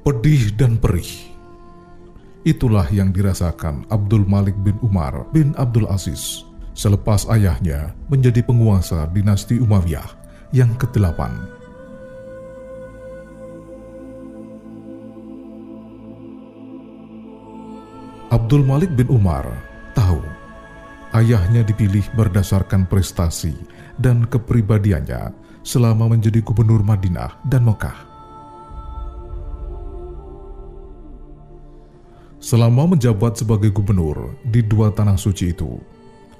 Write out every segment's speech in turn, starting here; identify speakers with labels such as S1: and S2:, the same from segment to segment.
S1: pedih dan perih. Itulah yang dirasakan Abdul Malik bin Umar bin Abdul Aziz selepas ayahnya menjadi penguasa dinasti Umayyah yang ke-8. Abdul Malik bin Umar tahu ayahnya dipilih berdasarkan prestasi dan kepribadiannya selama menjadi gubernur Madinah dan Mekah. Selama menjabat sebagai gubernur di dua tanah suci itu,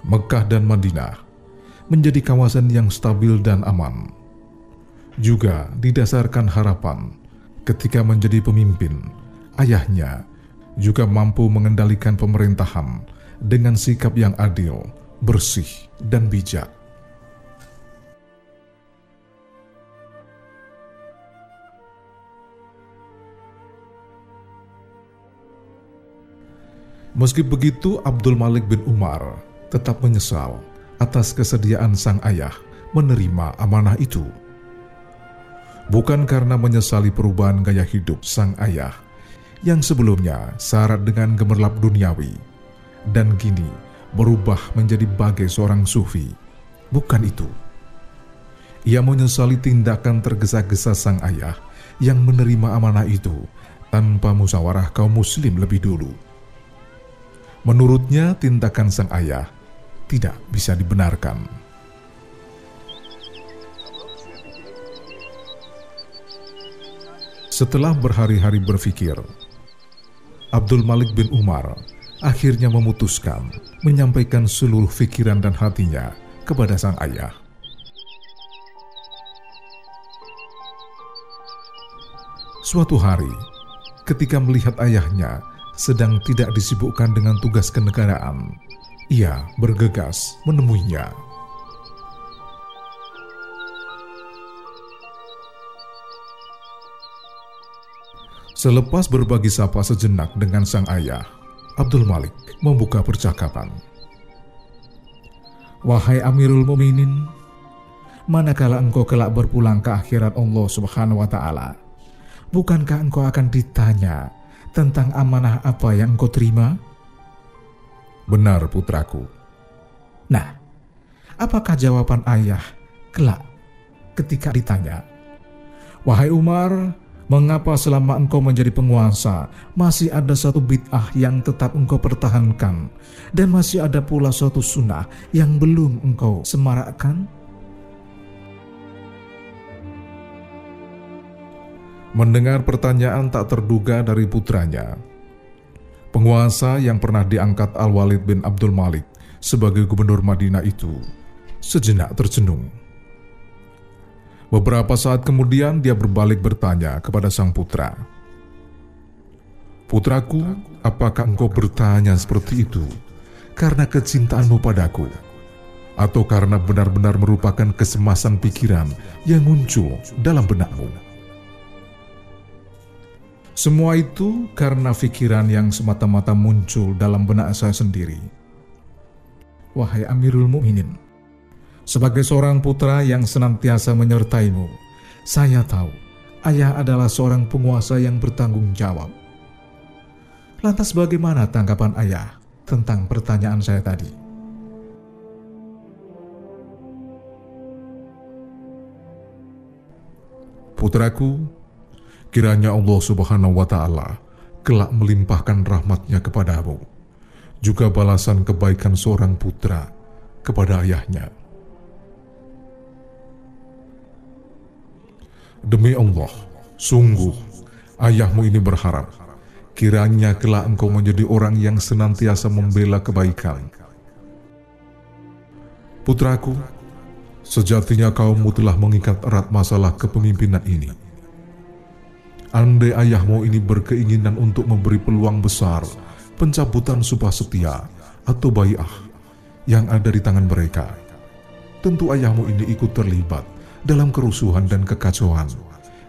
S1: Mekah dan Madinah menjadi kawasan yang stabil dan aman. Juga didasarkan harapan ketika menjadi pemimpin, ayahnya juga mampu mengendalikan pemerintahan dengan sikap yang adil, bersih, dan bijak. Meski begitu, Abdul Malik bin Umar tetap menyesal atas kesediaan sang ayah menerima amanah itu. Bukan karena menyesali perubahan gaya hidup sang ayah yang sebelumnya syarat dengan gemerlap duniawi dan kini berubah menjadi bagai seorang sufi. Bukan itu. Ia menyesali tindakan tergesa-gesa sang ayah yang menerima amanah itu tanpa musyawarah kaum muslim lebih dulu. Menurutnya, tindakan sang ayah tidak bisa dibenarkan. Setelah berhari-hari berpikir, Abdul Malik bin Umar akhirnya memutuskan menyampaikan seluruh pikiran dan hatinya kepada sang ayah. Suatu hari, ketika melihat ayahnya sedang tidak disibukkan dengan tugas kenegaraan, ia bergegas menemuinya. Selepas berbagi sapa sejenak dengan sang ayah, Abdul Malik membuka percakapan.
S2: Wahai Amirul Muminin, manakala engkau kelak berpulang ke akhirat Allah Subhanahu wa taala, bukankah engkau akan ditanya tentang amanah apa yang engkau terima?
S1: Benar, putraku.
S2: Nah, apakah jawaban ayah kelak ketika ditanya, Wahai Umar, mengapa selama engkau menjadi penguasa masih ada satu bid'ah yang tetap engkau pertahankan dan masih ada pula suatu sunnah yang belum engkau semarakkan?
S1: Mendengar pertanyaan tak terduga dari putranya, penguasa yang pernah diangkat Al-Walid bin Abdul Malik sebagai gubernur Madinah itu sejenak tercenung. Beberapa saat kemudian dia berbalik bertanya kepada sang putra, Putraku, apakah engkau bertanya seperti itu karena kecintaanmu padaku? Atau karena benar-benar merupakan kesemasan pikiran yang muncul dalam benakmu? Semua itu karena pikiran yang semata-mata muncul dalam benak saya sendiri.
S2: Wahai Amirul Mukminin, sebagai seorang putra yang senantiasa menyertaimu, saya tahu ayah adalah seorang penguasa yang bertanggung jawab. Lantas bagaimana tanggapan ayah tentang pertanyaan saya tadi?
S1: Putraku, Kiranya Allah Subhanahu wa Ta'ala kelak melimpahkan rahmatnya kepadamu, juga balasan kebaikan seorang putra kepada ayahnya. Demi Allah, sungguh ayahmu ini berharap kiranya kelak engkau menjadi orang yang senantiasa membela kebaikan. Putraku, sejatinya kaummu telah mengikat erat masalah kepemimpinan ini Andai ayahmu ini berkeinginan untuk memberi peluang besar pencabutan sumpah setia atau bayah yang ada di tangan mereka, tentu ayahmu ini ikut terlibat dalam kerusuhan dan kekacauan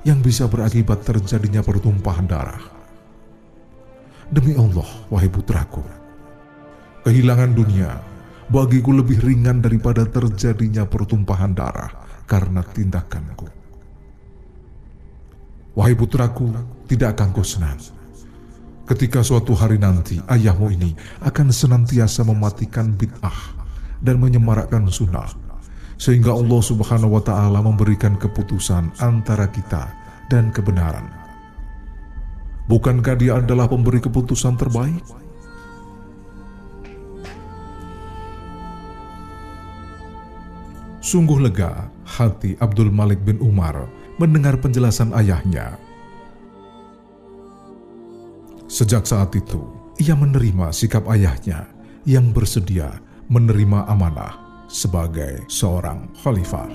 S1: yang bisa berakibat terjadinya pertumpahan darah. Demi Allah, wahai putraku, kehilangan dunia bagiku lebih ringan daripada terjadinya pertumpahan darah karena tindakanku. Wahai putraku, tidak akan kau senang. Ketika suatu hari nanti ayahmu ini akan senantiasa mematikan bid'ah dan menyemarakkan sunnah, sehingga Allah Subhanahu wa Ta'ala memberikan keputusan antara kita dan kebenaran. Bukankah Dia adalah pemberi keputusan terbaik? Sungguh lega hati Abdul Malik bin Umar mendengar penjelasan ayahnya. Sejak saat itu, ia menerima sikap ayahnya yang bersedia menerima amanah sebagai seorang khalifah.